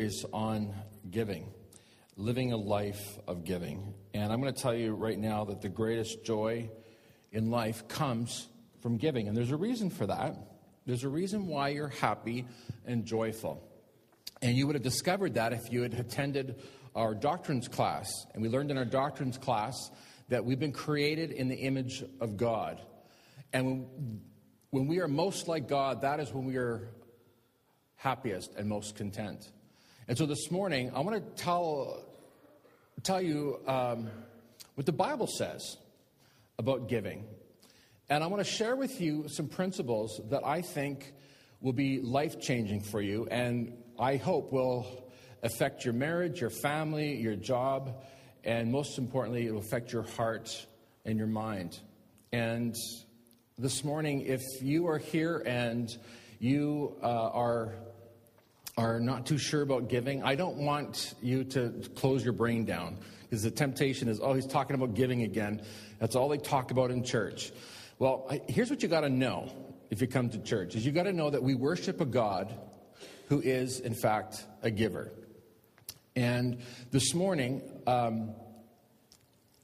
is on giving, living a life of giving. And I'm going to tell you right now that the greatest joy in life comes from giving. And there's a reason for that. There's a reason why you're happy and joyful. And you would have discovered that if you had attended our doctrines class. And we learned in our doctrines class that we've been created in the image of God. And when, we are most like God, that is when we are happiest and most content. And so this morning, I want to tell, tell you um, what the Bible says about giving. And I want to share with you some principles that I think will be life changing for you and I hope will affect your marriage, your family, your job, and most importantly, it will affect your heart and your mind. And this morning, if you are here and you uh, are are not too sure about giving, I don't want you to close your brain down because the temptation is, oh, he's talking about giving again. That's all they talk about in church. Well, here's what you got to know if you come to church: is you got to know that we worship a God who is, in fact, a giver. And this morning, um,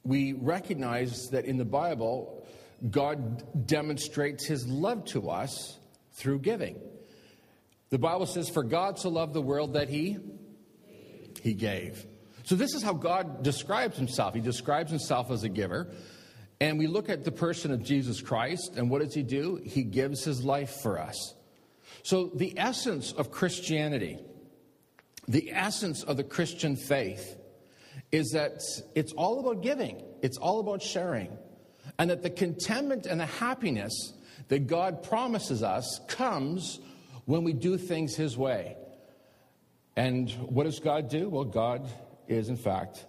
we recognize that in the Bible, God demonstrates his love to us through giving. The Bible says, For God so loved the world that he, he gave. So, this is how God describes himself. He describes himself as a giver. And we look at the person of Jesus Christ, and what does he do? He gives his life for us. So, the essence of Christianity, the essence of the Christian faith, is that it's all about giving, it's all about sharing, and that the contentment and the happiness that God promises us comes when we do things His way. And what does God do? Well, God is, in fact,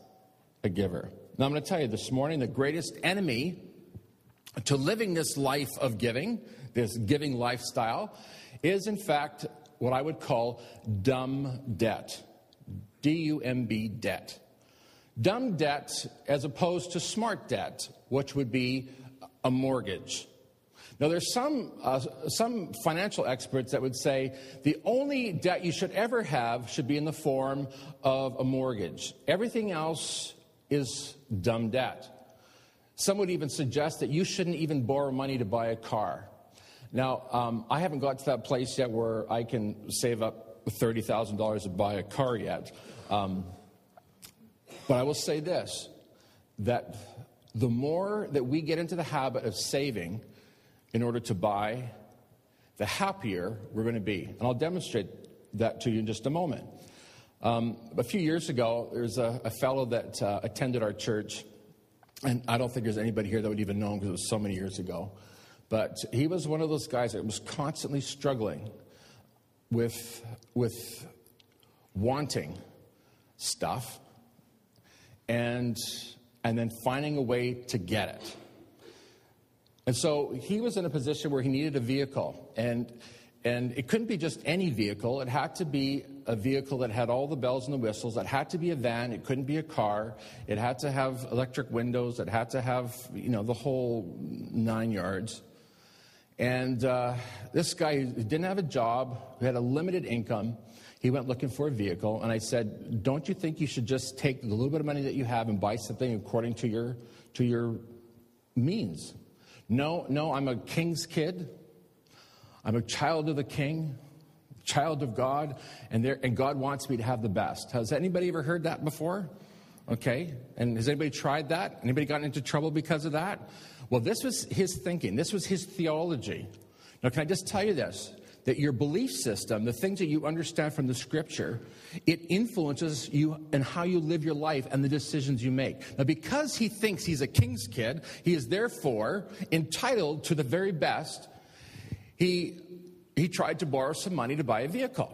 a giver. Now, I'm going to tell you this morning the greatest enemy to living this life of giving, this giving lifestyle, is in fact what I would call dumb debt. D U M B debt. Dumb debt as opposed to smart debt, which would be a mortgage. Now, there's some, uh, some financial experts that would say the only debt you should ever have should be in the form of a mortgage. Everything else is dumb debt. Some would even suggest that you shouldn't even borrow money to buy a car. Now, um, I haven't got to that place yet where I can save up $30,000 to buy a car yet. Um, but I will say this that the more that we get into the habit of saving in order to buy, the happier we're going to be. And I'll demonstrate that to you in just a moment. Um, a few years ago, there's a, a fellow that uh, attended our church, and I don't think there's anybody here that would even know him because it was so many years ago. But he was one of those guys that was constantly struggling with, with wanting stuff and, and then finding a way to get it. And so he was in a position where he needed a vehicle. And, and it couldn't be just any vehicle. It had to be a vehicle that had all the bells and the whistles. It had to be a van. It couldn't be a car. It had to have electric windows. It had to have, you know, the whole nine yards. And uh, this guy who didn't have a job, who had a limited income, he went looking for a vehicle. And I said, Don't you think you should just take the little bit of money that you have and buy something according to your, to your means? No, no, I'm a king's kid. I'm a child of the king, child of God, and, there, and God wants me to have the best. Has anybody ever heard that before? Okay. And has anybody tried that? Anybody gotten into trouble because of that? Well, this was his thinking, this was his theology. Now, can I just tell you this? That your belief system, the things that you understand from the scripture, it influences you and how you live your life and the decisions you make. Now, because he thinks he's a king's kid, he is therefore entitled to the very best. He, he tried to borrow some money to buy a vehicle.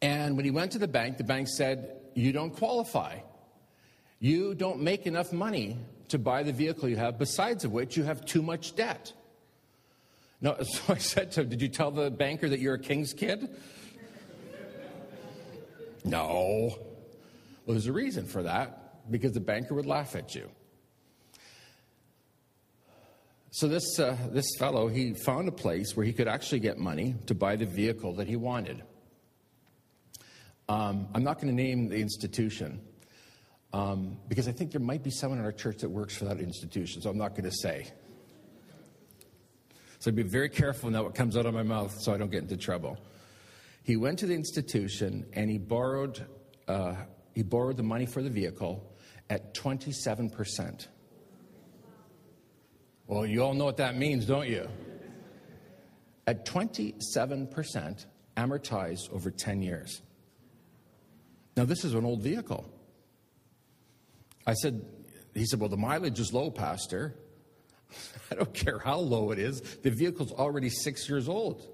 And when he went to the bank, the bank said, You don't qualify. You don't make enough money to buy the vehicle you have, besides of which you have too much debt. No, so I said to him, Did you tell the banker that you're a king's kid? no. Well, there's a reason for that, because the banker would laugh at you. So this, uh, this fellow, he found a place where he could actually get money to buy the vehicle that he wanted. Um, I'm not going to name the institution um, because I think there might be someone in our church that works for that institution, so I'm not going to say. So I be very careful now what comes out of my mouth so I don't get into trouble. He went to the institution and he borrowed, uh, he borrowed the money for the vehicle at 27%. Well, you all know what that means, don't you? At 27% amortized over 10 years. Now, this is an old vehicle. I said, he said, well, the mileage is low, Pastor. I don't care how low it is, the vehicle's already six years old.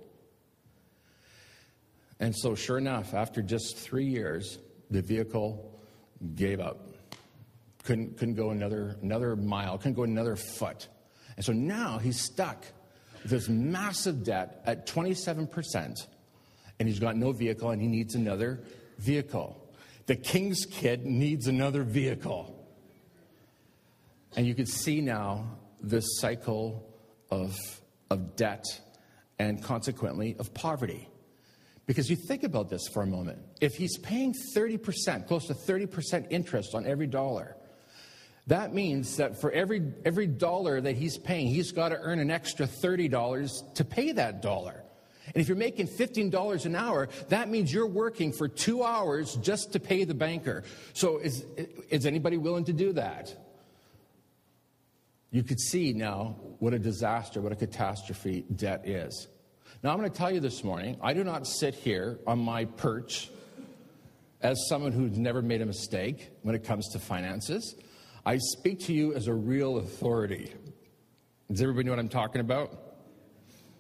And so, sure enough, after just three years, the vehicle gave up. Couldn't, couldn't go another, another mile, couldn't go another foot. And so now he's stuck with this massive debt at 27%, and he's got no vehicle and he needs another vehicle. The king's kid needs another vehicle. And you can see now this cycle of, of debt and consequently of poverty. Because you think about this for a moment. If he's paying 30%, close to 30% interest on every dollar, that means that for every, every dollar that he's paying, he's got to earn an extra $30 to pay that dollar. And if you're making $15 an hour, that means you're working for two hours just to pay the banker. So is, is anybody willing to do that? You could see now what a disaster, what a catastrophe debt is. Now, I'm going to tell you this morning I do not sit here on my perch as someone who's never made a mistake when it comes to finances. I speak to you as a real authority. Does everybody know what I'm talking about?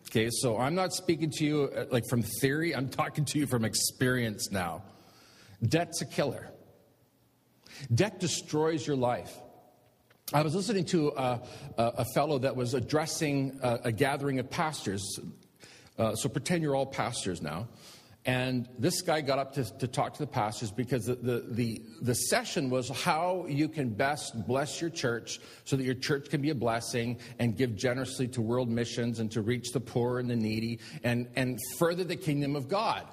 Okay, so I'm not speaking to you uh, like from theory, I'm talking to you from experience now. Debt's a killer. Debt destroys your life. I was listening to a, a fellow that was addressing a, a gathering of pastors uh, so pretend you're all pastors now. And this guy got up to, to talk to the pastors because the, the, the, the, session was how you can best bless your church so that your church can be a blessing and give generously to world missions and to reach the poor and the needy and, and further the kingdom of God.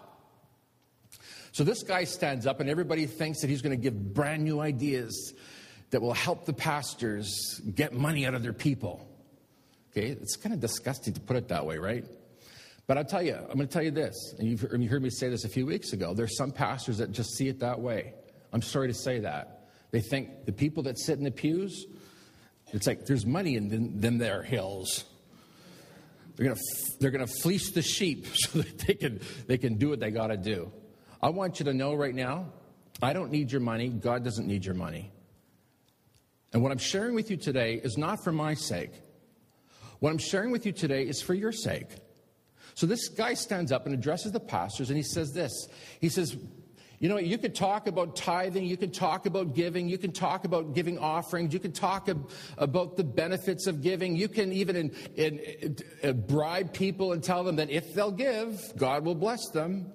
So this guy stands up and everybody thinks that he's going to give brand new ideas that will help the pastors get money out of their people. Okay, it's kind of disgusting to put it that way, right? But I'll tell you, I'm going to tell you this, and you've you heard me say this a few weeks ago. There's some pastors that just see it that way. I'm sorry to say that. They think the people that sit in the pews, it's like there's money in them, their hills. They're going to they're going to fleece the sheep so that they can they can do what they got to do. I want you to know right now, I don't need your money. God doesn't need your money. And what I'm sharing with you today is not for my sake. What I'm sharing with you today is for your sake. So this guy stands up and addresses the pastors and he says this. He says, you know, you could talk about tithing, you can talk about giving, you can talk about giving offerings, you can talk ab- about the benefits of giving, you can even in, in, in, bribe people and tell them that if they'll give, God will bless them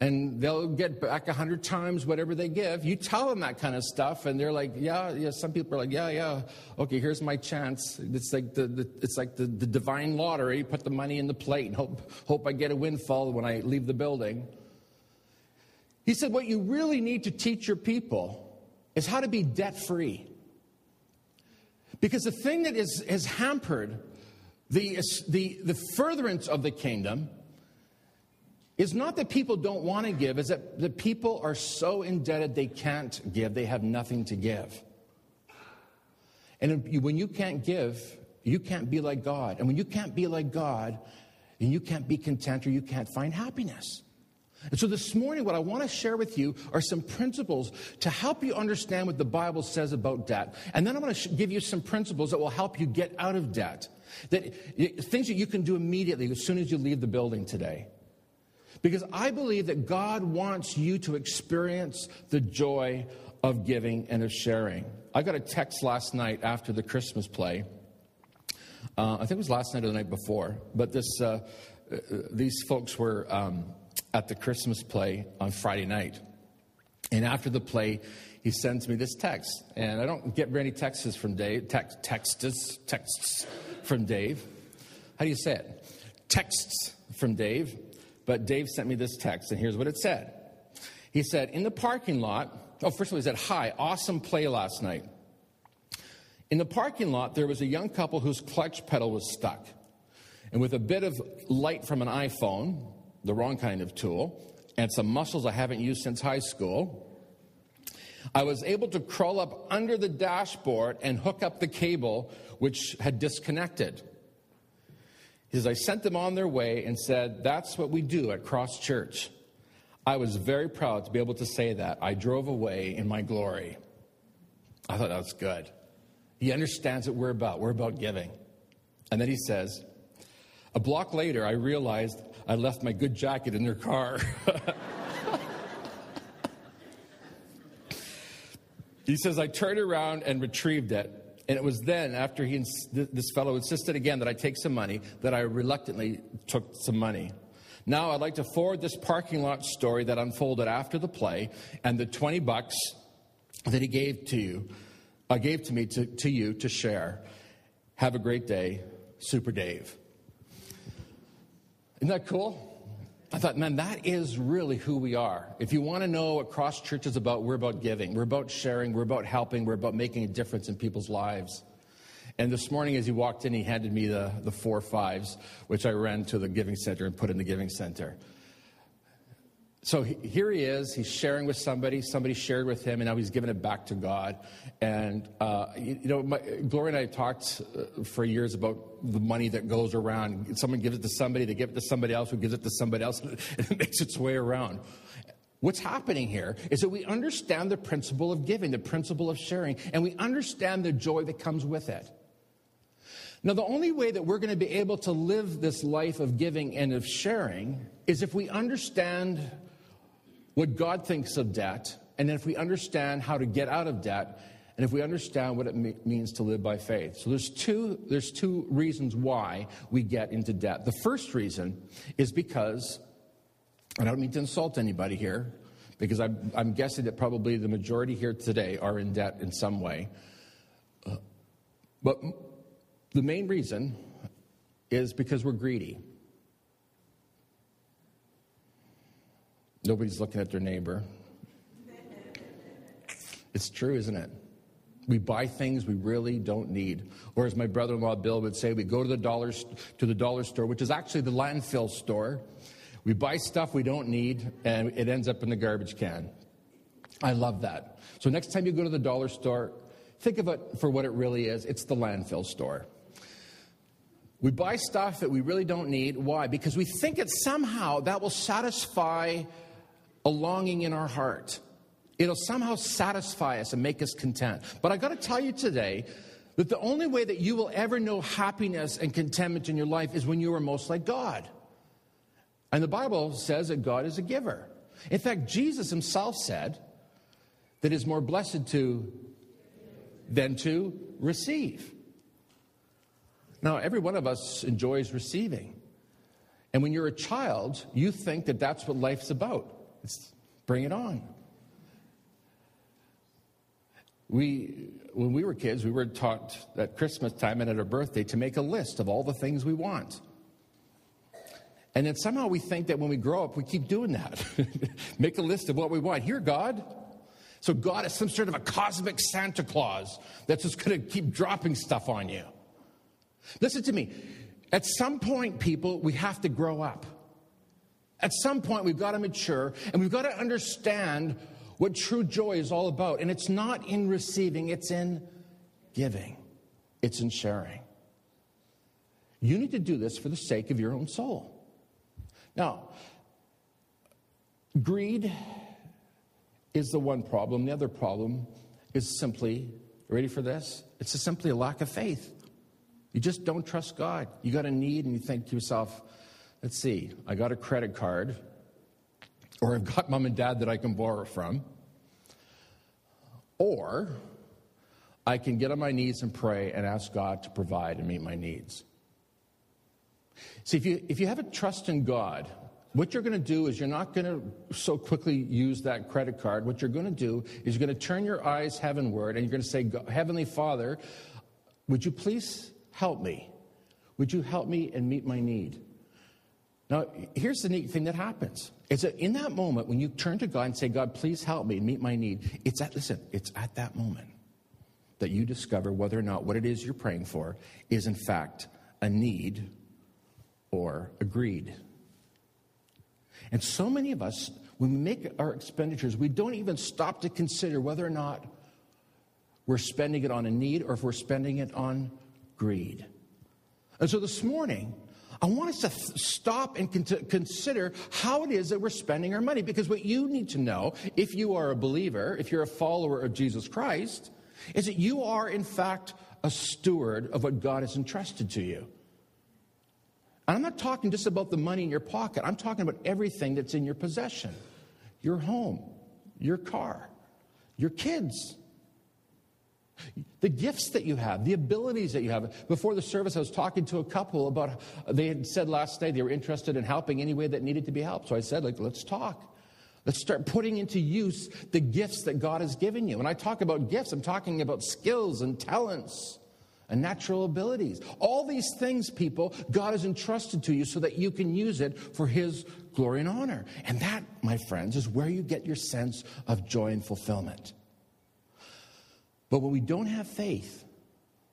and they'll get back a hundred times whatever they give. You tell them that kind of stuff, and they're like, "Yeah, yeah." Some people are like, "Yeah, yeah, okay, here's my chance." It's like the, the it's like the, the divine lottery. Put the money in the plate and hope hope I get a windfall when I leave the building. He said, "What you really need to teach your people is how to be debt free, because the thing that is has hampered the the the furtherance of the kingdom." Is not that people don't want to give, it's that the people are so indebted they can't give, they have nothing to give. And when you can't give, you can't be like God. And when you can't be like God, then you can't be content or you can't find happiness. And so this morning, what I want to share with you are some principles to help you understand what the Bible says about debt. And then I'm going to give you some principles that will help you get out of debt. That things that you can do immediately as soon as you leave the building today. Because I believe that God wants you to experience the joy of giving and of sharing. I got a text last night after the Christmas play. Uh, I think it was last night or the night before, but this, uh, uh, these folks were um, at the Christmas play on Friday night. And after the play, he sends me this text. And I don't get many texts from Dave, text, texts, texts from Dave. How do you say it? Texts from Dave. But Dave sent me this text, and here's what it said He said, In the parking lot, oh, first of all, he said, Hi, awesome play last night. In the parking lot, there was a young couple whose clutch pedal was stuck. And with a bit of light from an iPhone, the wrong kind of tool, and some muscles I haven't used since high school, I was able to crawl up under the dashboard and hook up the cable which had disconnected. He says, I sent them on their way and said, That's what we do at Cross Church. I was very proud to be able to say that. I drove away in my glory. I thought that was good. He understands what we're about. We're about giving. And then he says, A block later, I realized I left my good jacket in their car. he says, I turned around and retrieved it. And it was then, after he, this fellow insisted again that I take some money, that I reluctantly took some money. Now I'd like to forward this parking lot story that unfolded after the play and the 20 bucks that he gave to you, uh, gave to me to, to you to share. Have a great day, Super Dave. Isn't that cool? I thought, man, that is really who we are. If you want to know what Cross Church is about, we're about giving, we're about sharing, we're about helping, we're about making a difference in people's lives. And this morning, as he walked in, he handed me the, the four fives, which I ran to the Giving Center and put in the Giving Center. So here he is. He's sharing with somebody. Somebody shared with him, and now he's giving it back to God. And uh, you, you, know, my, Gloria and I talked uh, for years about the money that goes around. Someone gives it to somebody, they give it to somebody else, who gives it to somebody else, and it makes its way around. What's happening here is that we understand the principle of giving, the principle of sharing, and we understand the joy that comes with it. Now, the only way that we're going to be able to live this life of giving and of sharing is if we understand what God thinks of debt, and if we understand how to get out of debt, and if we understand what it means to live by faith. So there's two, there's two reasons why we get into debt. The first reason is because, and I don't mean to insult anybody here, because I'm, I'm guessing that probably the majority here today are in debt in some way. Uh, but the main reason is because we're greedy. Nobody's looking at their neighbor. It's true, isn't it? We buy things we really don't need. Or as my brother-in-law Bill would say, we go to the dollar to the dollar store, which is actually the landfill store. We buy stuff we don't need and it ends up in the garbage can. I love that. So next time you go to the dollar store, think of it for what it really is. It's the landfill store. We buy stuff that we really don't need. Why? Because we think that somehow that will satisfy a longing in our heart. It'll somehow satisfy us and make us content. But I got to tell you today that the only way that you will ever know happiness and contentment in your life is when you are most like God. And the Bible says that God is a giver. In fact, Jesus himself said that it's more blessed to than to receive. Now, every one of us enjoys receiving. And when you're a child, you think that that's what life's about. It's bring it on. We, when we were kids, we were taught at Christmas time and at our birthday to make a list of all the things we want. And then somehow we think that when we grow up, we keep doing that. make a list of what we want. Here, God. So God is some sort of a cosmic Santa Claus that's just going to keep dropping stuff on you. Listen to me. At some point, people, we have to grow up. At some point, we've got to mature and we've got to understand what true joy is all about. And it's not in receiving, it's in giving, it's in sharing. You need to do this for the sake of your own soul. Now, greed is the one problem. The other problem is simply, ready for this? It's simply a lack of faith. You just don't trust God. You got a need and you think to yourself, let's see, I got a credit card, or I've got mom and dad that I can borrow from, or I can get on my knees and pray and ask God to provide and meet my needs. See, if you, if you have a trust in God, what you're going to do is you're not going to so quickly use that credit card. What you're going to do is you're going to turn your eyes heavenward and you're going to say, Heavenly Father, would you please help me? Would you help me and meet my need? Now, here's the neat thing that happens. It's that in that moment when you turn to God and say, God, please help me meet my need, it's at, listen, it's at that moment that you discover whether or not what it is you're praying for is in fact a need or a greed. And so many of us, when we make our expenditures, we don't even stop to consider whether or not we're spending it on a need or if we're spending it on greed. And so this morning, I want us to th- stop and con- consider how it is that we're spending our money. Because what you need to know, if you are a believer, if you're a follower of Jesus Christ, is that you are, in fact, a steward of what God has entrusted to you. And I'm not talking just about the money in your pocket, I'm talking about everything that's in your possession your home, your car, your kids. The gifts that you have, the abilities that you have. Before the service, I was talking to a couple about, they had said last night they were interested in helping any way that needed to be helped. So I said, like, let's talk. Let's start putting into use the gifts that God has given you. When I talk about gifts, I'm talking about skills and talents and natural abilities. All these things, people, God has entrusted to you so that you can use it for His glory and honor. And that, my friends, is where you get your sense of joy and fulfillment. But when we don't have faith,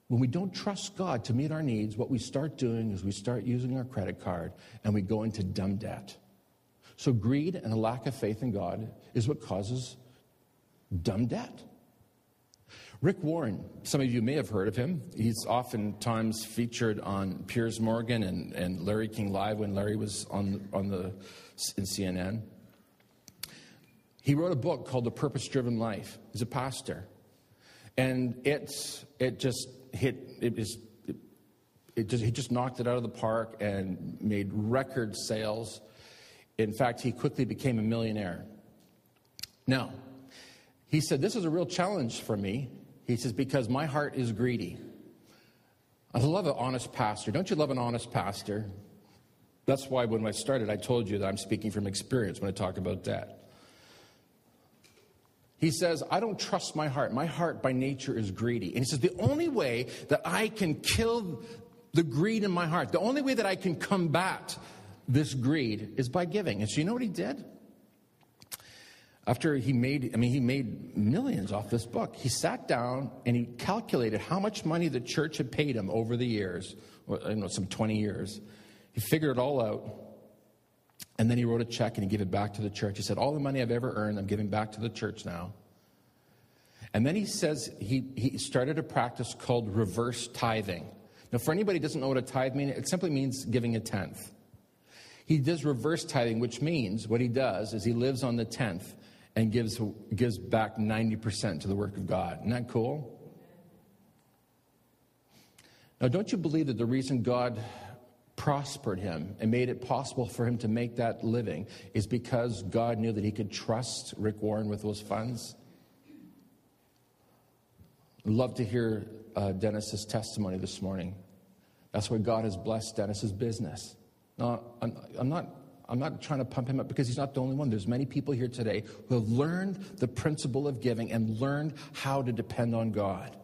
when we don't trust God to meet our needs, what we start doing is we start using our credit card and we go into dumb debt. So, greed and a lack of faith in God is what causes dumb debt. Rick Warren, some of you may have heard of him. He's oftentimes featured on Piers Morgan and, and Larry King Live when Larry was on, on the, in CNN. He wrote a book called The Purpose Driven Life. He's a pastor. And it's, it just hit, it, is, it, just, he just knocked it out of the park and made record sales. In fact, he quickly became a millionaire. Now, he said, This is a real challenge for me. He says, Because my heart is greedy. I love an honest pastor. Don't you love an honest pastor? That's why when I started, I told you that I'm speaking from experience when I talk about debt. He says, I don't trust my heart. My heart by nature is greedy. And he says, the only way that I can kill the greed in my heart, the only way that I can combat this greed is by giving. And so you know what he did? After he made, I mean, he made millions off this book. He sat down and he calculated how much money the church had paid him over the years, or, you know, some 20 years. He figured it all out. And then he wrote a check and he gave it back to the church. He said, All the money I've ever earned, I'm giving back to the church now. And then he says he, he started a practice called reverse tithing. Now, for anybody who doesn't know what a tithe means, it simply means giving a tenth. He does reverse tithing, which means what he does is he lives on the tenth and gives, gives back 90% to the work of God. Isn't that cool? Now, don't you believe that the reason God prospered him and made it possible for him to make that living is because God knew that he could trust Rick Warren with those funds? Love to hear uh, Dennis's testimony this morning. That's why God has blessed Dennis's business. Now, I'm, I'm not I'm not trying to pump him up because he's not the only one. There's many people here today who have learned the principle of giving and learned how to depend on God.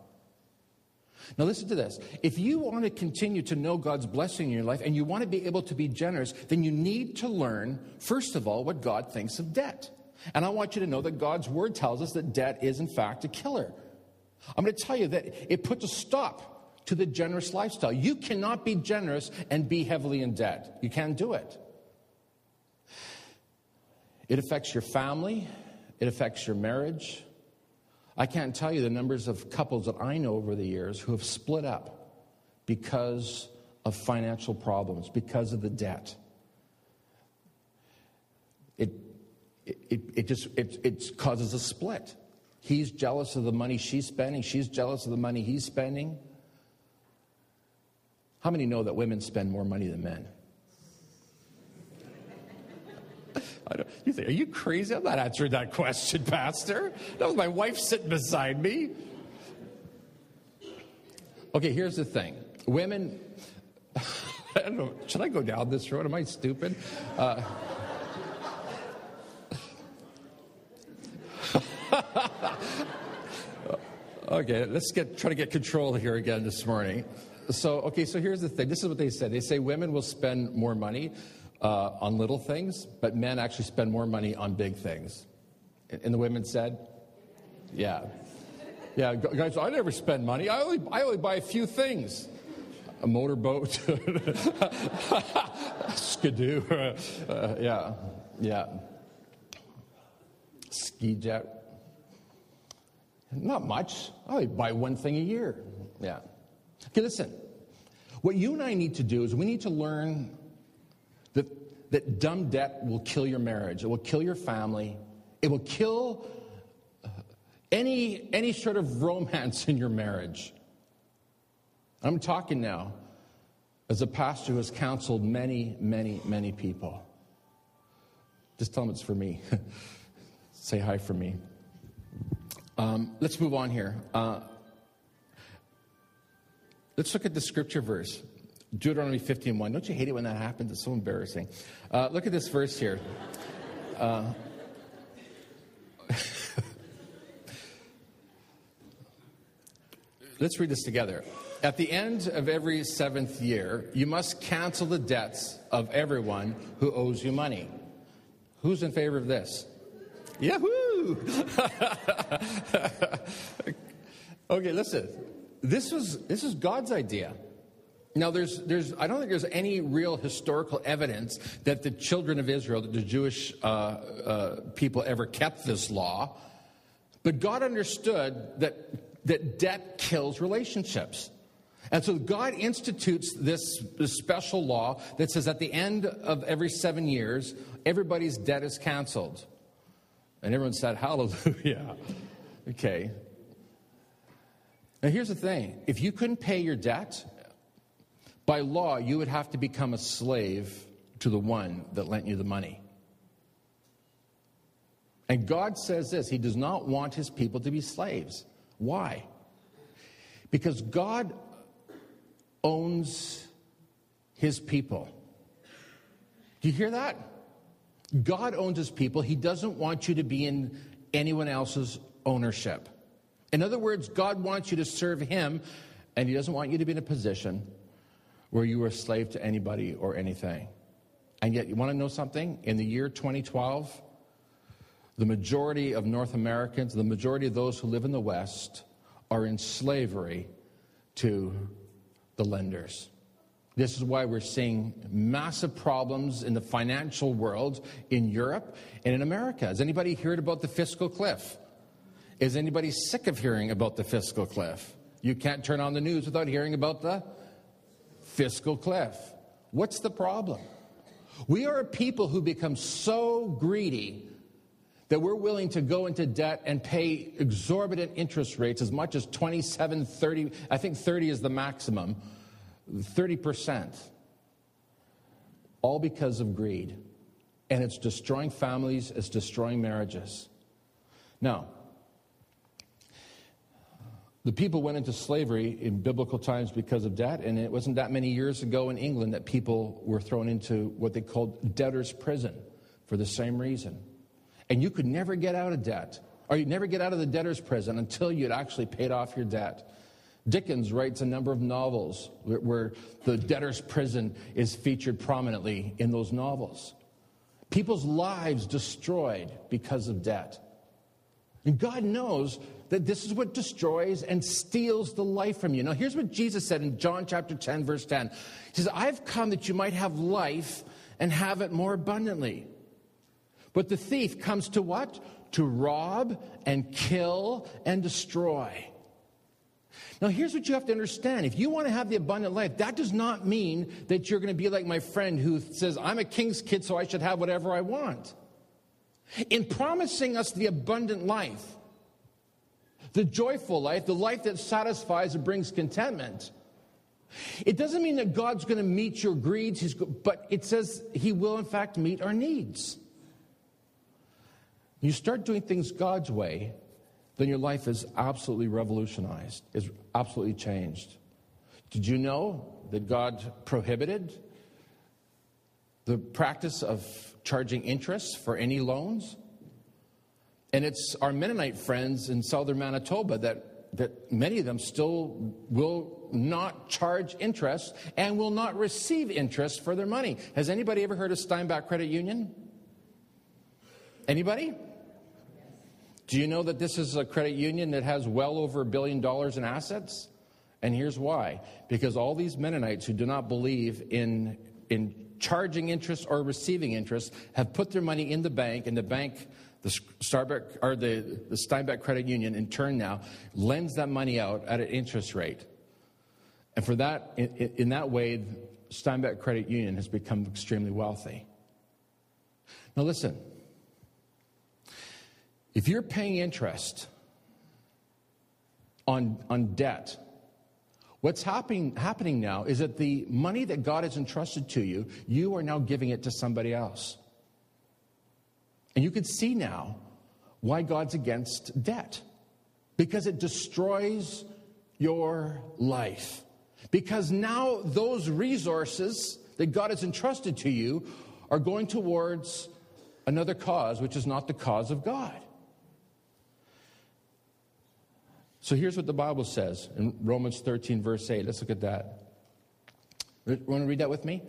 Now, listen to this. If you want to continue to know God's blessing in your life and you want to be able to be generous, then you need to learn, first of all, what God thinks of debt. And I want you to know that God's word tells us that debt is, in fact, a killer. I'm going to tell you that it puts a stop to the generous lifestyle. You cannot be generous and be heavily in debt. You can't do it. It affects your family, it affects your marriage, I can't tell you the numbers of couples that I know over the years who have split up because of financial problems, because of the debt. It, it, it just it, it causes a split. He's jealous of the money she's spending, she's jealous of the money he's spending. How many know that women spend more money than men? you think, are you crazy? I'm not answering that question, Pastor. That was my wife sitting beside me. Okay, here's the thing. Women, I don't know, should I go down this road? Am I stupid? Uh, okay, let's get try to get control here again this morning. So, okay, so here's the thing. This is what they said. They say women will spend more money uh, on little things, but men actually spend more money on big things. And the women said, yeah. Yeah, guys, I never spend money. I only, I only buy a few things a motorboat, skidoo, uh, yeah, yeah, ski jet. Not much. I only buy one thing a year. Yeah. Okay, listen. What you and I need to do is we need to learn that, dumb debt will kill your marriage, it will kill your family, it will kill uh, any, any sort of romance in your marriage. I'm talking now as a pastor who has counseled many, many, many people. Just tell them it's for me. Say hi for me. Um, let's move on here. Uh, let's look at the scripture verse. Deuteronomy 15.1. Don't you hate it when that happens? It's so embarrassing. Uh, look at this verse here. Uh, let's read this together. At the end of every seventh year, you must cancel the debts of everyone who owes you money. Who's in favor of this? Yahoo! okay, listen. This was this is God's idea. Now, there's, there's, I don't think there's any real historical evidence that the children of Israel, the Jewish uh, uh, people ever kept this law. But God understood that, that debt kills relationships. And so God institutes this, this special law that says at the end of every seven years, everybody's debt is canceled. And everyone said, Hallelujah. okay. Now, here's the thing if you couldn't pay your debt, by law, you would have to become a slave to the one that lent you the money. And God says this He does not want His people to be slaves. Why? Because God owns His people. Do you hear that? God owns His people. He doesn't want you to be in anyone else's ownership. In other words, God wants you to serve Him, and He doesn't want you to be in a position where you were a slave to anybody or anything. And yet, you want to know something? In the year 2012, the majority of North Americans, the majority of those who live in the West, are in slavery to the lenders. This is why we're seeing massive problems in the financial world in Europe and in America. Has anybody heard about the fiscal cliff? Is anybody sick of hearing about the fiscal cliff? You can't turn on the news without hearing about the fiscal cliff. What's the problem? We are a people who become so greedy that we're willing to go into debt and pay exorbitant interest rates as much as 27, 30, I think 30 is the maximum, 30%. All because of greed. And it's destroying families, it's destroying marriages. Now, the people went into slavery in biblical times because of debt, and it wasn't that many years ago in England that people were thrown into what they called debtor's prison for the same reason. And you could never get out of debt, or you'd never get out of the debtor's prison until you'd actually paid off your debt. Dickens writes a number of novels where, the debtor's prison is featured prominently in those novels. People's lives destroyed because of debt. And God knows that this is what destroys and steals the life from you. Now, here's what Jesus said in John chapter 10, verse 10. He says, I've come that you might have life and have it more abundantly. But the thief comes to what? To rob and kill and destroy. Now, here's what you have to understand. If you want to have the abundant life, that does not mean that you're going to be like my friend who says, I'm a king's kid, so I should have whatever I want. In promising us the abundant life, the joyful life, the life that satisfies and brings contentment. It doesn't mean that God's going to meet your greeds, but it says He will, in fact, meet our needs. You start doing things God's way, then your life is absolutely revolutionized, is absolutely changed. Did you know that God prohibited the practice of charging interest for any loans? And it's our Mennonite friends in southern Manitoba that that many of them still will not charge interest and will not receive interest for their money. Has anybody ever heard of Steinbach Credit Union? Anybody? Do you know that this is a credit union that has well over a billion dollars in assets? And here's why because all these Mennonites who do not believe in, in charging interest or receiving interest have put their money in the bank, and the bank, the Starbuck or the, the Steinbach Credit Union, in turn now lends that money out at an interest rate. And for that, in, in that way, Steinbach Credit Union has become extremely wealthy. Now, listen. If you're paying interest on, on debt, what's happening, happening now is that the money that God has entrusted to you, you are now giving it to somebody else. And you can see now why God's against debt because it destroys your life. Because now those resources that God has entrusted to you are going towards another cause, which is not the cause of God. So here's what the Bible says in Romans 13, verse 8. Let's look at that. Want to read that with me?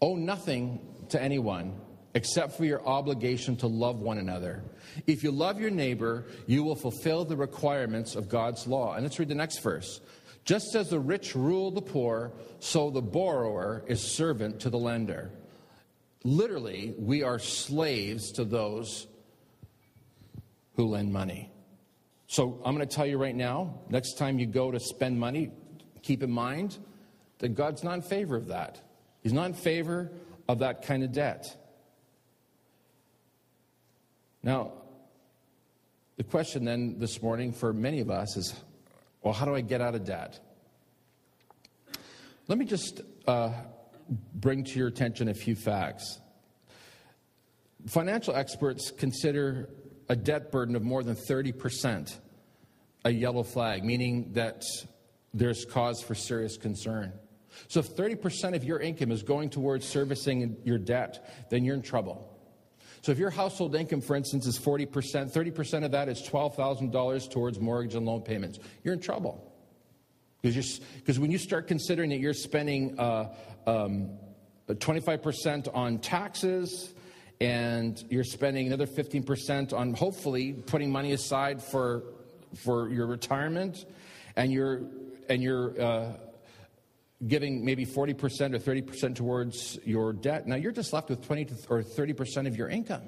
Owe nothing to anyone except for your obligation to love one another. If you love your neighbor, you will fulfill the requirements of God's law. And let's read the next verse. Just as the rich rule the poor, so the borrower is servant to the lender. Literally, we are slaves to those who lend money. So I'm going to tell you right now next time you go to spend money, keep in mind that God's not in favor of that. He's not in favor of that kind of debt. Now, the question then this morning for many of us is well, how do I get out of debt? Let me just uh, bring to your attention a few facts. Financial experts consider a debt burden of more than 30% a yellow flag, meaning that there's cause for serious concern. So if 30% of your income is going towards servicing your debt, then you're in trouble. So if your household income, for instance, is 40%, 30% of that is $12,000 towards mortgage and loan payments, you're in trouble. Because when you start considering that you're spending uh, um, 25% on taxes, and you're spending another 15% on hopefully putting money aside for, for your retirement, and you're, and you're uh, giving maybe 40% or 30% towards your debt. Now you're just left with 20 or 30% of your income.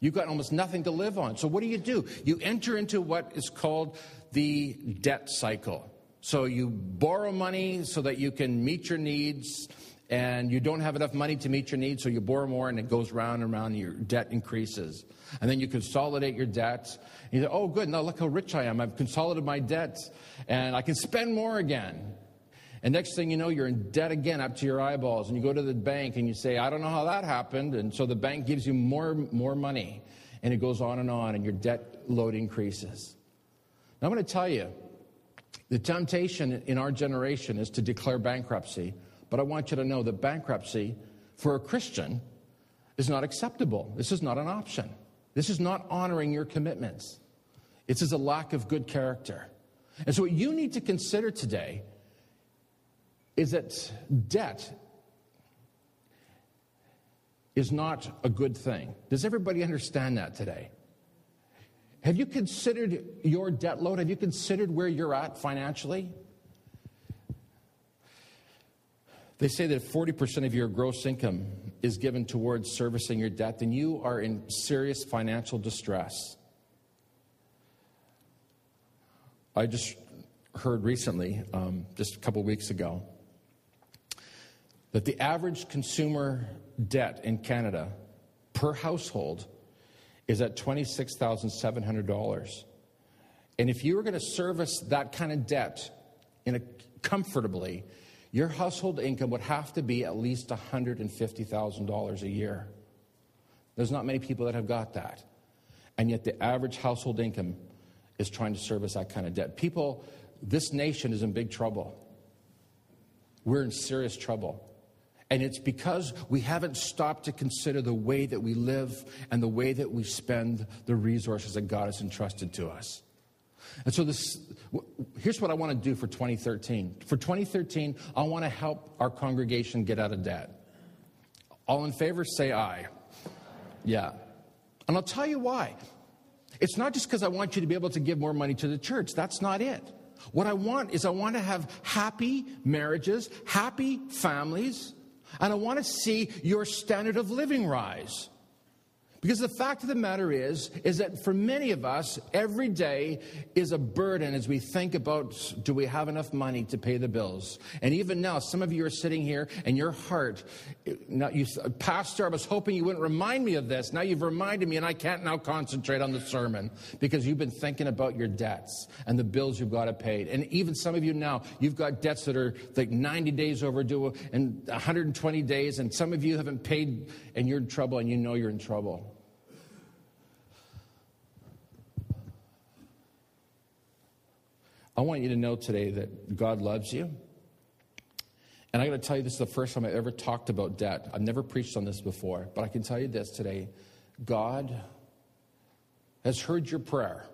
You've got almost nothing to live on. So what do you do? You enter into what is called the debt cycle. So you borrow money so that you can meet your needs and you don't have enough money to meet your needs, so you borrow more and it goes round and round, and your debt increases. And then you consolidate your debt. You say, oh, good, now look how rich I am. I've consolidated my debt and I can spend more again. And next thing you know, you're in debt again up to your eyeballs. And you go to the bank and you say, I don't know how that happened. And so the bank gives you more, more money. And it goes on and on, and your debt load increases. Now, I'm going to tell you the temptation in our generation is to declare bankruptcy but I want you to know that bankruptcy for a Christian is not acceptable. This is not an option. This is not honoring your commitments. This is a lack of good character. And so, what you need to consider today is that debt is not a good thing. Does everybody understand that today? Have you considered your debt load? Have you considered where you're at financially? They say that if 40% of your gross income is given towards servicing your debt, then you are in serious financial distress. I just heard recently, um, just a couple weeks ago, that the average consumer debt in Canada per household is at $26,700. And if you were going to service that kind of debt in a, comfortably, your household income would have to be at least $150,000 a year. There's not many people that have got that. And yet, the average household income is trying to service that kind of debt. People, this nation is in big trouble. We're in serious trouble. And it's because we haven't stopped to consider the way that we live and the way that we spend the resources that God has entrusted to us. And so this, here's what I want to do for 2013. For 2013, I want to help our congregation get out of debt. All in favor, say aye. Yeah. And I'll tell you why. It's not just because I want you to be able to give more money to the church. That's not it. What I want is I want to have happy marriages, happy families, and I want to see your standard of living rise. Because the fact of the matter is, is that for many of us, every day is a burden as we think about do we have enough money to pay the bills? And even now, some of you are sitting here and your heart, now you, Pastor, I was hoping you wouldn't remind me of this. Now you've reminded me and I can't now concentrate on the sermon because you've been thinking about your debts and the bills you've got to pay. And even some of you now, you've got debts that are like 90 days overdue and 120 days, and some of you haven't paid and you're in trouble and you know you're in trouble. I want you to know today that God loves you. And I got to tell you, this is the first time I ever talked about debt. I've never preached on this before, but I can tell you this today God has heard your prayer.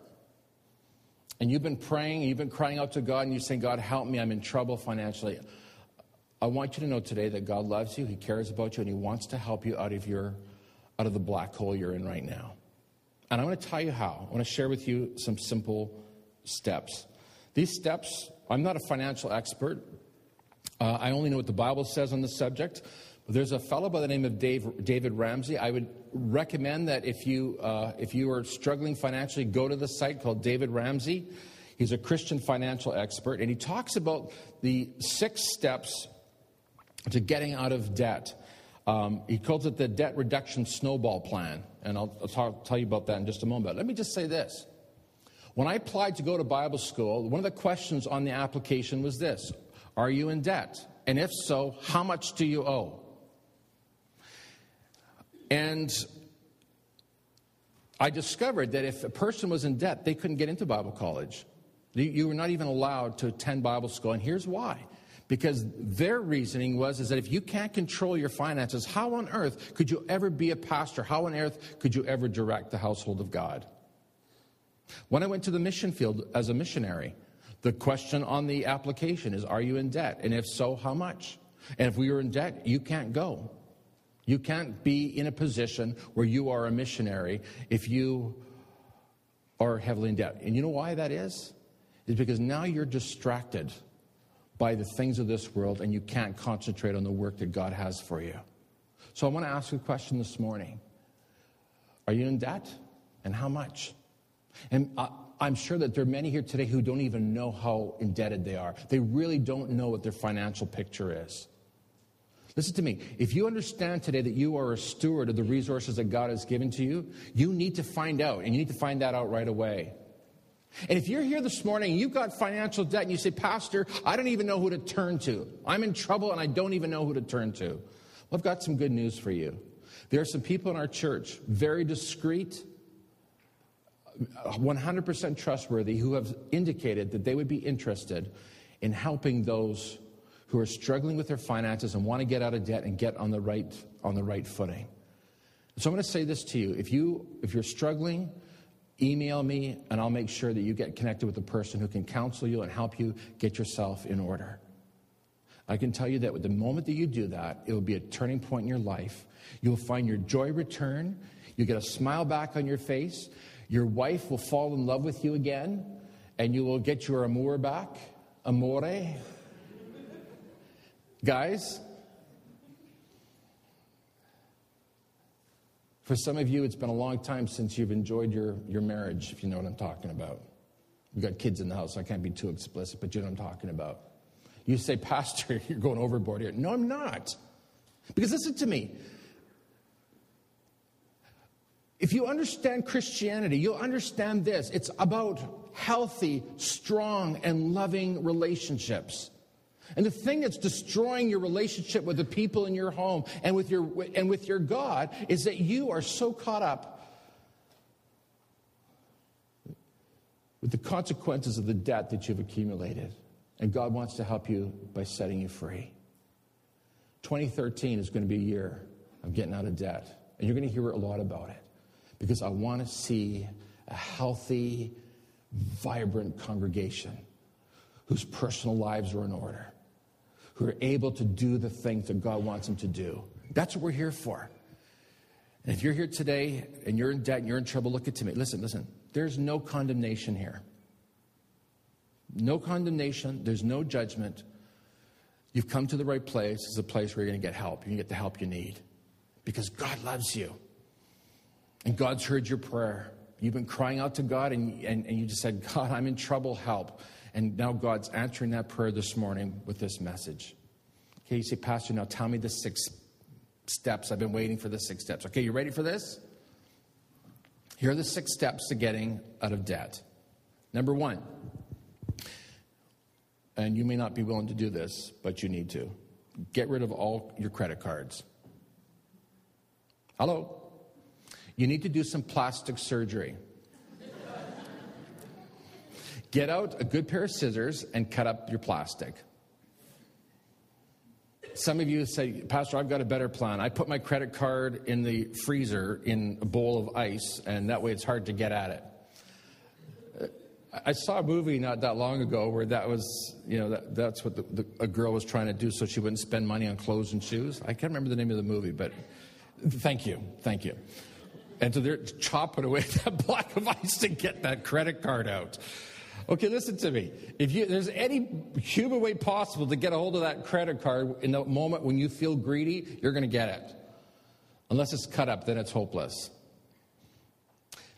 And you've been praying, you've been crying out to God, and you're saying, God, help me, I'm in trouble financially. I want you to know today that God loves you, He cares about you, and He wants to help you out of your out of the black hole you're in right now. And I'm going to tell you how. I want to share with you some simple steps. These steps, I'm not a financial expert. Uh, I only know what the Bible says on the subject. But there's a fellow by the name of Dave, David Ramsey. I would recommend that if you, uh, if you are struggling financially, go to the site called David Ramsey. He's a Christian financial expert, and he talks about the six steps to getting out of debt. Um, he calls it the debt reduction snowball plan, and I'll, I'll talk, tell you about that in just a moment. Let me just say this when I applied to go to Bible school, one of the questions on the application was this Are you in debt? And if so, how much do you owe? And I discovered that if a person was in debt, they couldn't get into Bible college. You were not even allowed to attend Bible school. And here's why. Because their reasoning was is that if you can't control your finances, how on earth could you ever be a pastor? How on earth could you ever direct the household of God? When I went to the mission field as a missionary, the question on the application is Are you in debt? And if so, how much? And if we are in debt, you can't go. You can't be in a position where you are a missionary if you are heavily in debt. And you know why that is? Is because now you're distracted by the things of this world and you can't concentrate on the work that God has for you. So I want to ask you a question this morning Are you in debt? And how much? And I, I'm sure that there are many here today who don't even know how indebted they are. They really don't know what their financial picture is. Listen to me. If you understand today that you are a steward of the resources that God has given to you, you need to find out, and you need to find that out right away. And if you're here this morning and you've got financial debt and you say, Pastor, I don't even know who to turn to. I'm in trouble and I don't even know who to turn to. Well, I've got some good news for you. There are some people in our church, very discreet, 100% trustworthy who have indicated that they would be interested in helping those who are struggling with their finances and want to get out of debt and get on the right on the right footing. So I'm going to say this to you. If you if you're struggling, email me and I'll make sure that you get connected with a person who can counsel you and help you get yourself in order. I can tell you that with the moment that you do that, it will be a turning point in your life. You'll find your joy return. You get a smile back on your face. Your wife will fall in love with you again, and you will get your amour back. Amore. Guys, for some of you, it's been a long time since you've enjoyed your, your marriage, if you know what I'm talking about. We've got kids in the house, so I can't be too explicit, but you know what I'm talking about. You say, Pastor, you're going overboard here. No, I'm not. Because listen to me. If you understand Christianity, you'll understand this. It's about healthy, strong, and loving relationships. And the thing that's destroying your relationship with the people in your home and with your, and with your God is that you are so caught up with the consequences of the debt that you've accumulated. And God wants to help you by setting you free. 2013 is going to be a year of getting out of debt. And you're going to hear a lot about it because I want to see a healthy vibrant congregation whose personal lives are in order, who are able to do the things that God wants them to do. That's what we're here for. And if you're here today and you're in debt and you're in trouble, look at to me. Listen, listen. There's no condemnation here. No condemnation. There's no judgment. You've come to the right place. It's a place where you're going to get help. You're going to get the help you need because God loves you. And God's heard your prayer. You've been crying out to God and, and, and you just said, God, I'm in trouble, help. And now God's answering that prayer this morning with this message. Okay, you say, Pastor, now tell me the six steps. I've been waiting for the six steps. Okay, you ready for this? Here are the six steps to getting out of debt. Number one, and you may not be willing to do this, but you need to get rid of all your credit cards. Hello? You need to do some plastic surgery. Get out a good pair of scissors and cut up your plastic. Some of you say, Pastor, I've got a better plan. I put my credit card in the freezer in a bowl of ice, and that way it's hard to get at it. I saw a movie not that long ago where that was, you know, that, that's what the, the, a girl was trying to do so she wouldn't spend money on clothes and shoes. I can't remember the name of the movie, but thank you, thank you. And so they're chopping away that block of ice to get that credit card out. Okay, listen to me. If you, there's any human way possible to get a hold of that credit card in the moment when you feel greedy, you're going to get it. Unless it's cut up, then it's hopeless.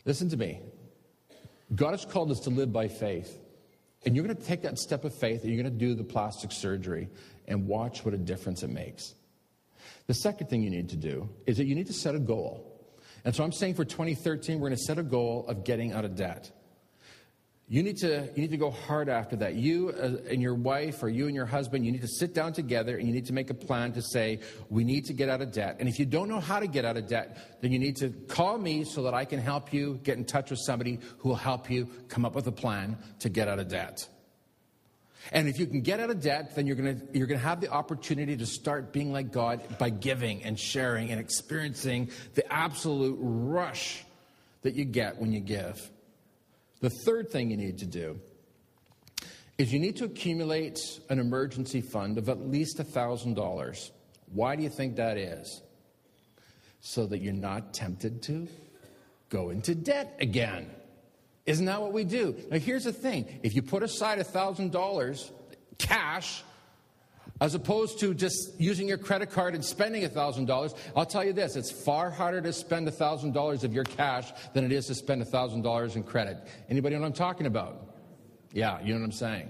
Listen to me. God has called us to live by faith. And you're going to take that step of faith and you're going to do the plastic surgery and watch what a difference it makes. The second thing you need to do is that you need to set a goal. And so I'm saying for 2013, we're going to set a goal of getting out of debt. You need to, you need to go hard after that. You uh, and your wife, or you and your husband, you need to sit down together and you need to make a plan to say, we need to get out of debt. And if you don't know how to get out of debt, then you need to call me so that I can help you get in touch with somebody who will help you come up with a plan to get out of debt. And if you can get out of debt, then you're going you're going to have the opportunity to start being like God by giving and sharing and experiencing the absolute rush that you get when you give. The third thing you need to do is you need to accumulate an emergency fund of at least $1,000. Why do you think that is? So that you're not tempted to go into debt again. Isn't that what we do? Now, here's the thing if you put aside $1,000 cash, as opposed to just using your credit card and spending $1,000, I'll tell you this it's far harder to spend $1,000 of your cash than it is to spend $1,000 in credit. Anybody know what I'm talking about? Yeah, you know what I'm saying.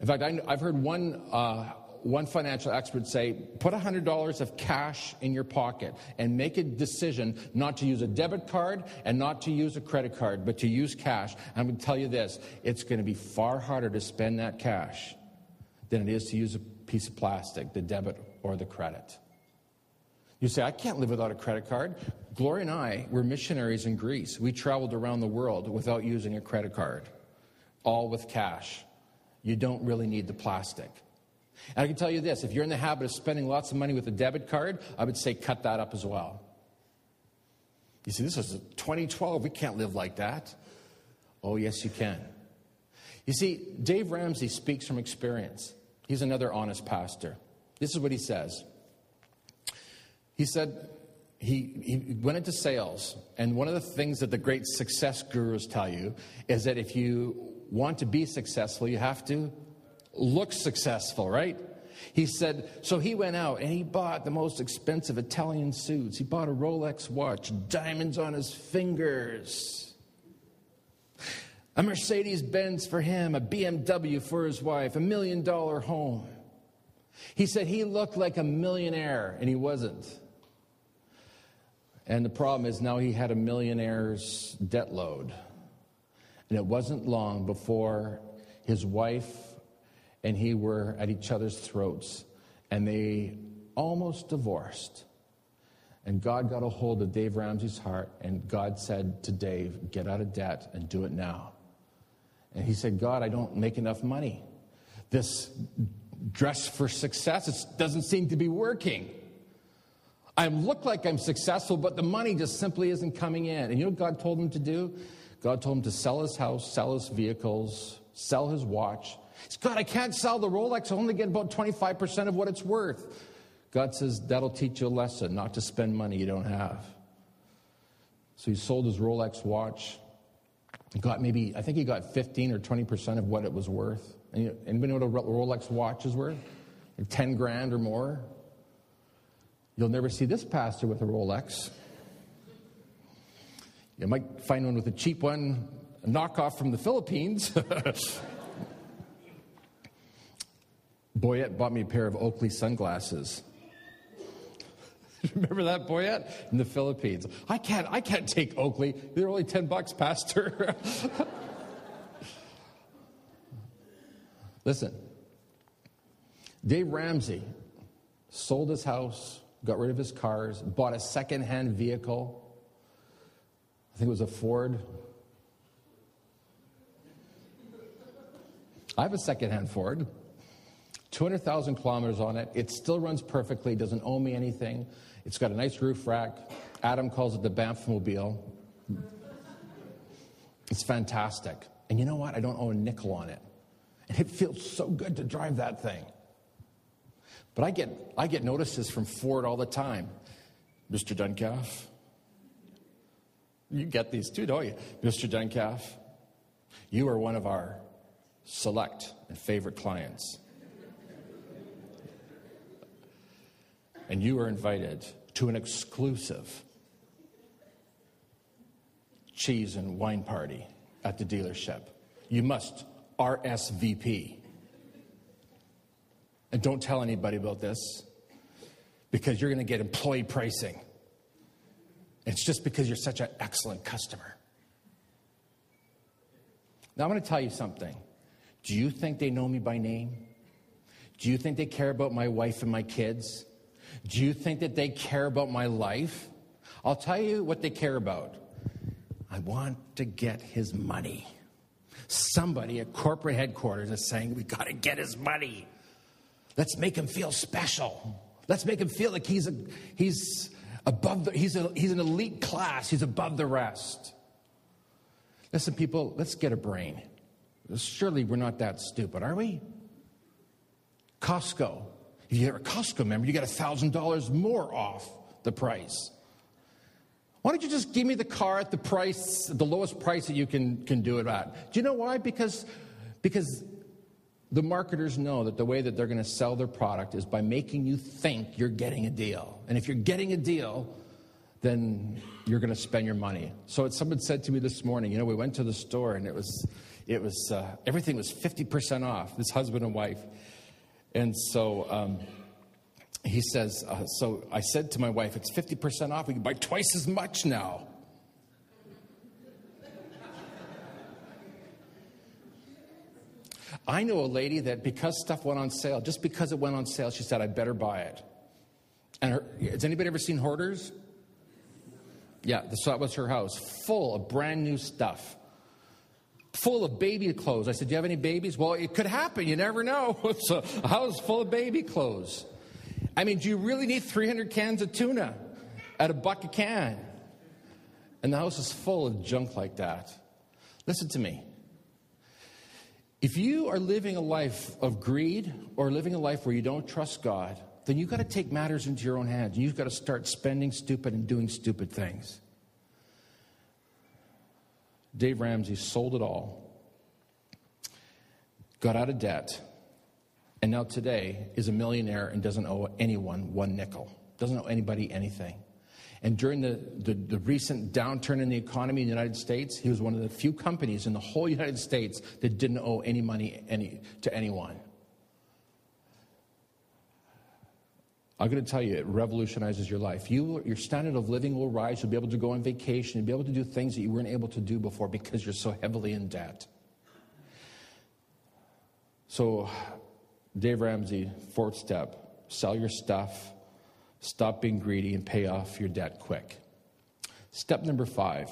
In fact, I, have heard one, uh, one financial expert say put $100 of cash in your pocket and make a decision not to use a debit card and not to use a credit card, but to use cash. I'm going to tell you this it's going to be far harder to spend that cash than it is to use a piece of plastic, the debit or the credit. You say, I can't live without a credit card. Gloria and I were missionaries in Greece. We traveled around the world without using a credit card, all with cash. You don't really need the plastic. And I can tell you this if you're in the habit of spending lots of money with a debit card, I would say cut that up as well. You see, this is 2012. We can't live like that. Oh, yes, you can. You see, Dave Ramsey speaks from experience. He's another honest pastor. This is what he says. He said he, he went into sales, and one of the things that the great success gurus tell you is that if you want to be successful, you have to look successful, right? He said, so he went out and he bought the most expensive Italian suits. He bought a Rolex watch, diamonds on his fingers a Mercedes Benz for him, a BMW for his wife, a million dollar home. He said he looked like a millionaire, and he wasn't. And the problem is now he had a millionaire's debt load. And it wasn't long before his wife and he were at each other's throats, and they almost divorced. And God got a hold of Dave Ramsey's heart, and God said to Dave, Get out of debt and do it now. And he said, God, I don't make enough money. This dress for success doesn't seem to be working. I look like I'm successful, but the money just simply isn't coming in. And you know what God told him to do? God told him to sell his house, sell his vehicles, sell his watch. He's God, I can't sell the Rolex. I only get about 25% of what it's worth. God says, that'll teach you a lesson, not to spend money you don't have. So he sold his Rolex watch. He got maybe, I think he got 15 or 20% of what it was worth. Anybody know what a Rolex watch is worth? 10 grand or more? You'll never see this pastor with a Rolex. You might find one with a cheap one, a knockoff from the Philippines. Boyette bought me a pair of Oakley sunglasses. Remember that Boyette in the Philippines? I can't. I can't take Oakley. They're only ten bucks, Pastor. Listen, Dave Ramsey sold his house, got rid of his cars, bought a second-hand vehicle. I think it was a Ford. I have a second-hand Ford. 200,000 kilometers on it. It still runs perfectly, doesn't owe me anything. It's got a nice roof rack. Adam calls it the Banffmobile. It's fantastic. And you know what? I don't owe a nickel on it. And it feels so good to drive that thing. But I get, I get notices from Ford all the time. Mr. Duncalf. You get these too, don't you? Mr. Duncalf, you are one of our select and favorite clients. And you are invited to an exclusive cheese and wine party at the dealership. You must RSVP. And don't tell anybody about this because you're going to get employee pricing. It's just because you're such an excellent customer. Now, I'm going to tell you something. Do you think they know me by name? Do you think they care about my wife and my kids? Do you think that they care about my life? I'll tell you what they care about. I want to get his money. Somebody at corporate headquarters is saying, We got to get his money. Let's make him feel special. Let's make him feel like he's, a, he's above the, he's, a, he's an elite class, he's above the rest. Listen, people, let's get a brain. Surely we're not that stupid, are we? Costco. If you're a Costco member, you get $1,000 more off the price. Why don't you just give me the car at the price, the lowest price that you can, can do it at? Do you know why? Because, because the marketers know that the way that they're going to sell their product is by making you think you're getting a deal. And if you're getting a deal, then you're going to spend your money. So someone said to me this morning, you know, we went to the store and it was, it was uh, everything was 50% off, this husband and wife. And so um, he says, uh, So I said to my wife, It's 50% off. We can buy twice as much now. I know a lady that because stuff went on sale, just because it went on sale, she said, I better buy it. And her, has anybody ever seen hoarders? Yeah, so that was her house, full of brand new stuff full of baby clothes. I said, Do you have any babies? Well, it could happen. You never know. a house full of baby clothes. I mean, do you really need 300 cans of tuna at a buck a can? And the house is full of junk like that. Listen to me. If you are living a life of greed or living a life where you don't trust God, then you've got to take matters into your own hands. You've got to start spending stupid and doing stupid things. Dave Ramsey sold it all, got out of debt, and now today is a millionaire and doesn't owe anyone one nickel, doesn't owe anybody anything. And during the, the, the, recent downturn in the economy in the United States, he was one of the few companies in the whole United States that didn't owe any money any, to anyone. I'm going to tell you, it revolutionizes your life. You, your standard of living will rise. You'll be able to go on vacation. You'll be able to do things that you weren't able to do before because you're so heavily in debt. So, Dave Ramsey, fourth step sell your stuff, stop being greedy, and pay off your debt quick. Step number five.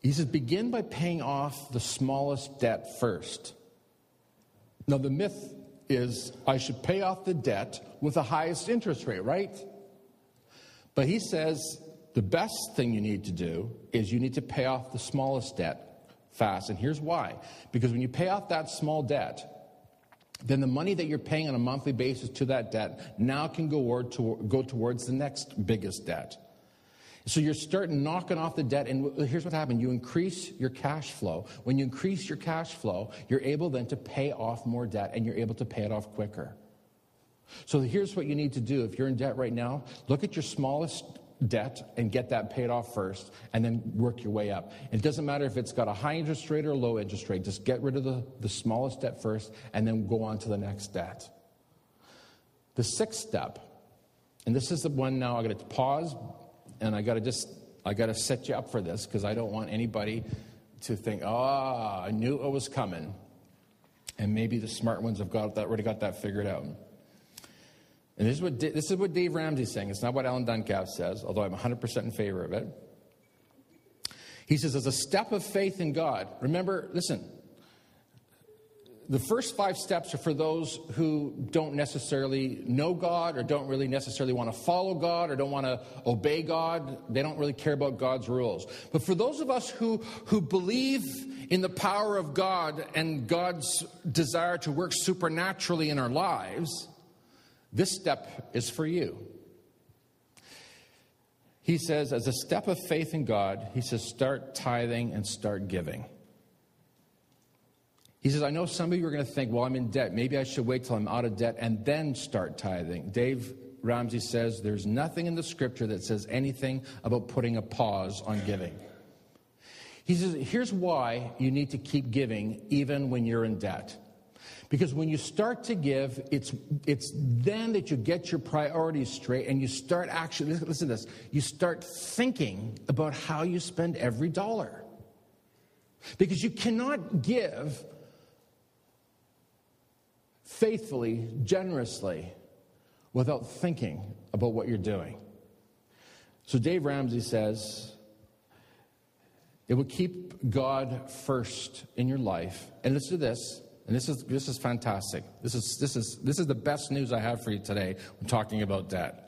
He says, begin by paying off the smallest debt first. Now, the myth is I should pay off the debt with the highest interest rate, right? But he says the best thing you need to do is you need to pay off the smallest debt fast. And here's why because when you pay off that small debt, then the money that you're paying on a monthly basis to that debt now can go, to, go towards the next biggest debt. So you're starting knocking off the debt, and here's what happened you increase your cash flow. When you increase your cash flow, you're able then to pay off more debt, and you're able to pay it off quicker. So here's what you need to do if you're in debt right now look at your smallest debt and get that paid off first, and then work your way up. It doesn't matter if it's got a high interest rate or a low interest rate, just get rid of the, the smallest debt first, and then go on to the next debt. The sixth step, and this is the one now I'm going to pause and I got to just, I got to set you up for this because I don't want anybody to think, ah, oh, I knew it was coming. And maybe the smart ones have got that, already got that figured out. And this is what, this is what Dave Ramsey's saying. It's not what Alan Duncalf says, although I'm 100% in favor of it. He says, as a step of faith in God, remember, listen, the first five steps are for those who don't necessarily know God or don't really necessarily want to follow God or don't want to obey God. They don't really care about God's rules. But for those of us who, who believe in the power of God and God's desire to work supernaturally in our lives, this step is for you. He says, as a step of faith in God, he says, start tithing and start giving. He says, I know some of you are going to think, well, I'm in debt. Maybe I should wait till I'm out of debt and then start tithing. Dave Ramsey says there's nothing in the scripture that says anything about putting a pause on giving. He says, here's why you need to keep giving even when you're in debt. Because when you start to give, it's, it's then that you get your priorities straight and you start actually, listen to this, you start thinking about how you spend every dollar. Because you cannot give faithfully, generously, without thinking about what you're doing. So Dave Ramsey says it will keep God first in your life. And listen to this, and this is this is fantastic. This is this is this is the best news I have for you today when talking about debt.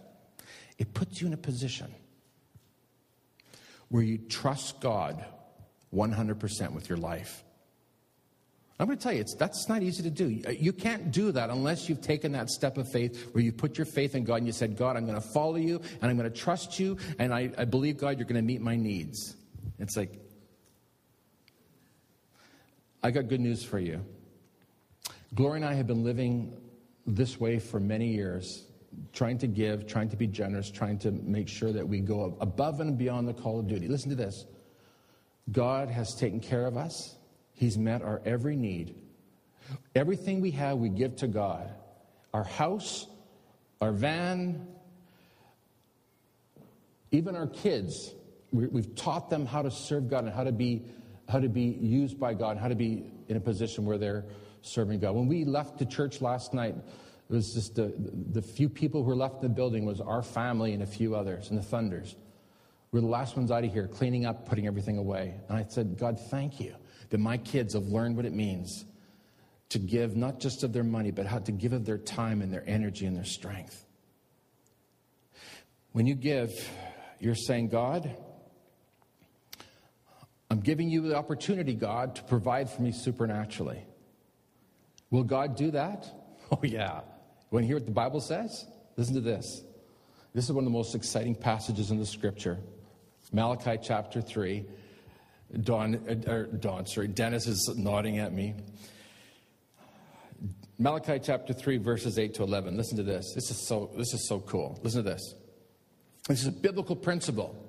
It puts you in a position where you trust God 100% with your life. I'm going to tell you, it's, that's not easy to do. Uh, you can't do that unless you've taken that step of faith where you put your faith in God and you said, God, I'm going to follow you and I'm going to trust you and I, I believe, God, you're going to meet my needs. It's like, I got good news for you. Gloria and I have been living this way for many years, trying to give, trying to be generous, trying to make sure that we go above and beyond the call of duty. Listen to this God has taken care of us. He's met our every need. Everything we have, we give to God. Our house, our van, even our kids. We, have taught them how to serve God and how to be how to be used by God, how to be in a position where they're serving God. When we left the church last night, it was just the, the few people who were left in the building was our family and a few others and the Thunders. We're the last ones out of here, cleaning up, putting everything away. And I said, God, thank you that my kids have learned what it means to give not just of their money, but how to give of their time and their energy and their strength. When you give, you're saying, God, I'm giving you the opportunity, God, to provide for me supernaturally. Will God do that? Oh, yeah. Want to hear what the Bible says? Listen to this. This is one of the most exciting passages in the scripture. Malachi chapter 3. Don, uh, or Don, sorry, Dennis is nodding at me. Malachi chapter 3, verses 8 to 11. Listen to this. This is so, this is so cool. Listen to this. This is a biblical principle.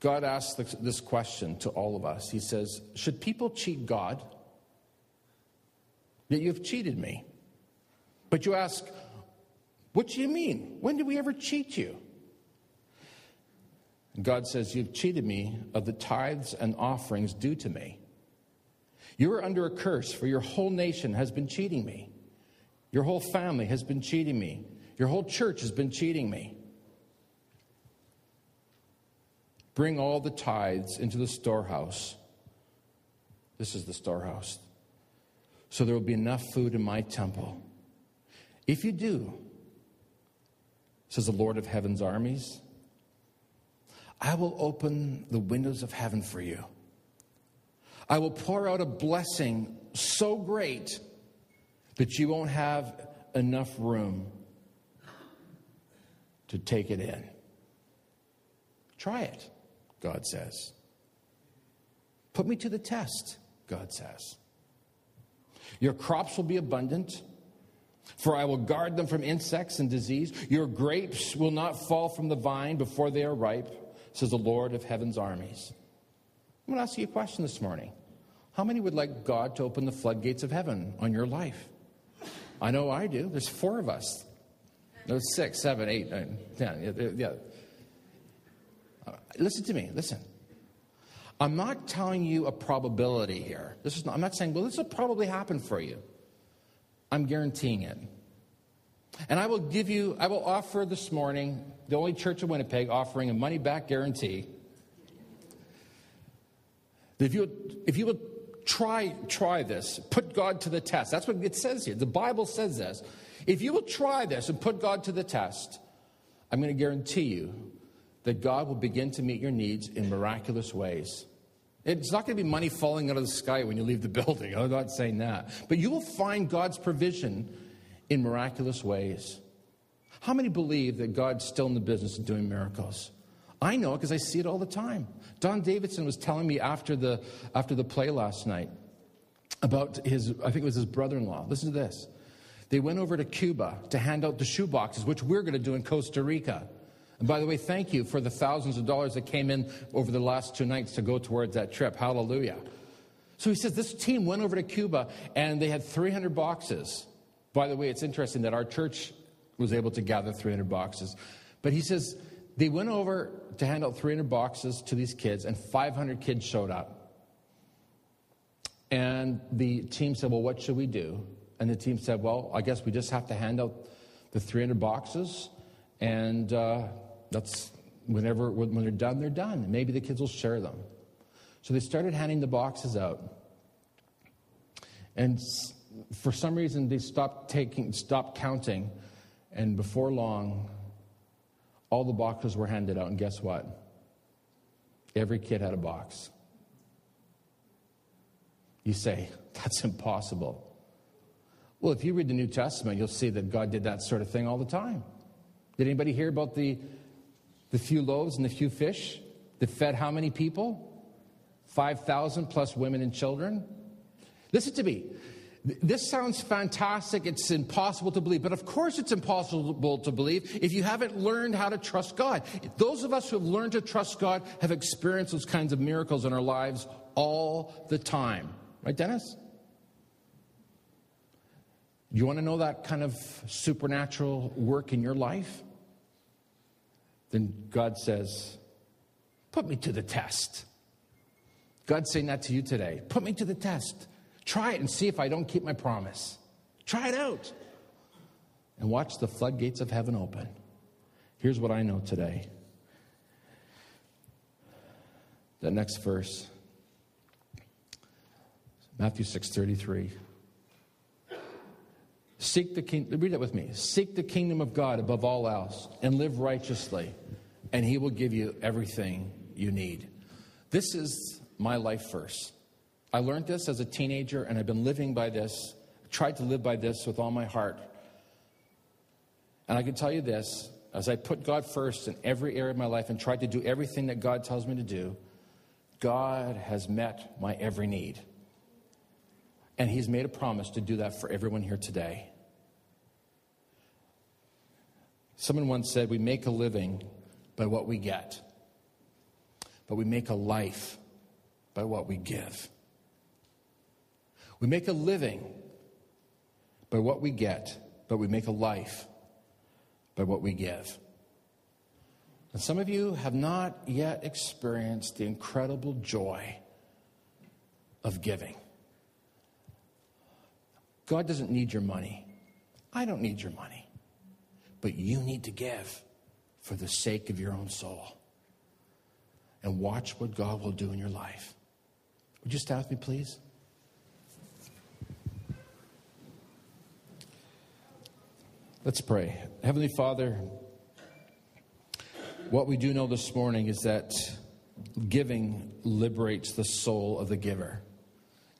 God asks this question to all of us. He says, Should people cheat God? That you've cheated me. But you ask, What do you mean? When did we ever cheat you? God says, You've cheated me of the tithes and offerings due to me. You are under a curse, for your whole nation has been cheating me. Your whole family has been cheating me. Your whole church has been cheating me. Bring all the tithes into the storehouse. This is the storehouse. So there will be enough food in my temple. If you do, says the Lord of heaven's armies. I will open the windows of heaven for you. I will pour out a blessing so great that you won't have enough room to take it in. Try it, God says. Put me to the test, God says. Your crops will be abundant, for I will guard them from insects and disease. Your grapes will not fall from the vine before they are ripe, says the Lord of heaven's armies. I'm going to ask you a question this morning. How many would like God to open the floodgates of heaven on your life? I know I do. There's four of us. There's six, seven, eight, nine, ten. Yeah. Uh, listen to me. Listen. I'm not telling you a probability here. This is not, I'm not saying, well, this will probably happen for you. I'm guaranteeing it. And I will give you, I will offer this morning, the only church in Winnipeg offering a money back guarantee. If you, if you would try, try this, put God to the test. That's what it says here. The Bible says this. If you will try this and put God to the test, I'm going to guarantee you that God will begin to meet your needs in miraculous ways. It's not going to be money falling out of the sky when you leave the building. I'm not saying that. But you will find God's provision in miraculous ways. How many believe that God's still in the business of doing miracles? I know because I see it all the time. Don Davidson was telling me after the, after the play last night about his, I think it was his brother in law. Listen to this. They went over to Cuba to hand out the shoe boxes, which we're going to do in Costa Rica. And by the way, thank you for the thousands of dollars that came in over the last two nights to go towards that trip. Hallelujah. So he says this team went over to Cuba and they had 300 boxes. By the way, it's interesting that our church was able to gather 300 boxes. But he says they went over to hand out 300 boxes to these kids, and 500 kids showed up. And the team said, Well, what should we do? And the team said, Well, I guess we just have to hand out the 300 boxes, and uh, that's whenever when they're done, they're done. Maybe the kids will share them. So they started handing the boxes out. And for some reason, they stopped taking, stopped counting. And before long, all the boxes were handed out. And guess what? Every kid had a box. You say, that's impossible. Well, if you read the New Testament, you'll see that God did that sort of thing all the time. Did anybody hear about the, the few loaves and the few fish that fed how many people? 5,000 plus women and children? Listen to me. This sounds fantastic. It's impossible to believe. But of course, it's impossible to believe if you haven't learned how to trust God. Those of us who have learned to trust God have experienced those kinds of miracles in our lives all the time. Right, Dennis? You want to know that kind of supernatural work in your life? Then God says, Put me to the test. God's saying that to you today. Put me to the test. Try it and see if I don't keep my promise. Try it out. And watch the floodgates of heaven open. Here's what I know today. The next verse. Matthew 6:33. Seek the kingdom, read it with me. Seek the kingdom of God above all else and live righteously, and he will give you everything you need. This is my life verse. I learned this as a teenager, and I've been living by this, tried to live by this with all my heart. And I can tell you this as I put God first in every area of my life and tried to do everything that God tells me to do, God has met my every need. And He's made a promise to do that for everyone here today. Someone once said, We make a living by what we get, but we make a life by what we give. We make a living by what we get, but we make a life by what we give. And some of you have not yet experienced the incredible joy of giving. God doesn't need your money. I don't need your money. But you need to give for the sake of your own soul. And watch what God will do in your life. Would you stand with me, please? Let's pray. Heavenly Father, What we do know this morning is that giving liberates the soul of the giver.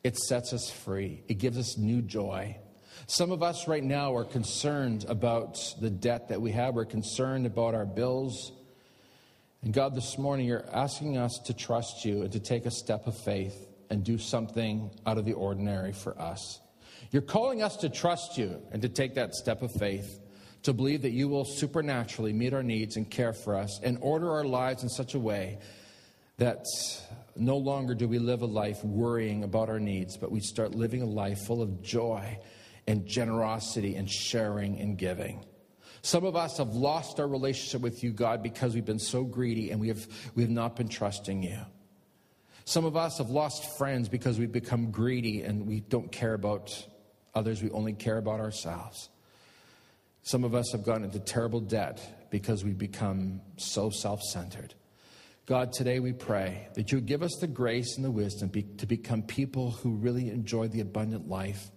It sets us free. It gives us new joy. Some of us right now are concerned about the debt that we have. We're concerned about our bills. And God, this morning, you're asking us to trust you and to take a step of faith and do something out of the ordinary for us. You're calling us to trust you and to take that step of faith, to believe that you will supernaturally meet our needs and care for us and order our lives in such a way that no longer do we live a life worrying about our needs, but we start living a life full of joy and generosity and sharing and giving. Some of us have lost our relationship with you, God, because we've been so greedy and we have, we have not been trusting you. Some of us have lost friends because we've become greedy and we don't care about others, we only care about ourselves. Some of us have gone into terrible debt because we've become so self centered. God, today we pray that you give us the grace and the wisdom be, to become people who really enjoy the abundant life,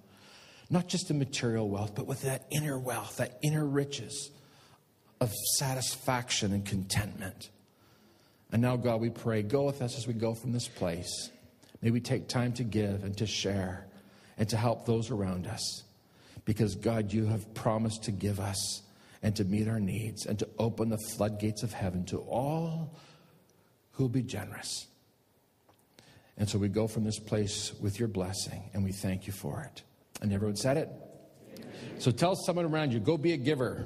not just in material wealth, but with that inner wealth, that inner riches of satisfaction and contentment. And now, God, we pray, go with us as we go from this place. May we take time to give and to share and to help those around us. Because, God, you have promised to give us and to meet our needs and to open the floodgates of heaven to all who will be generous. And so we go from this place with your blessing and we thank you for it. And everyone said it. So tell someone around you, go be a giver.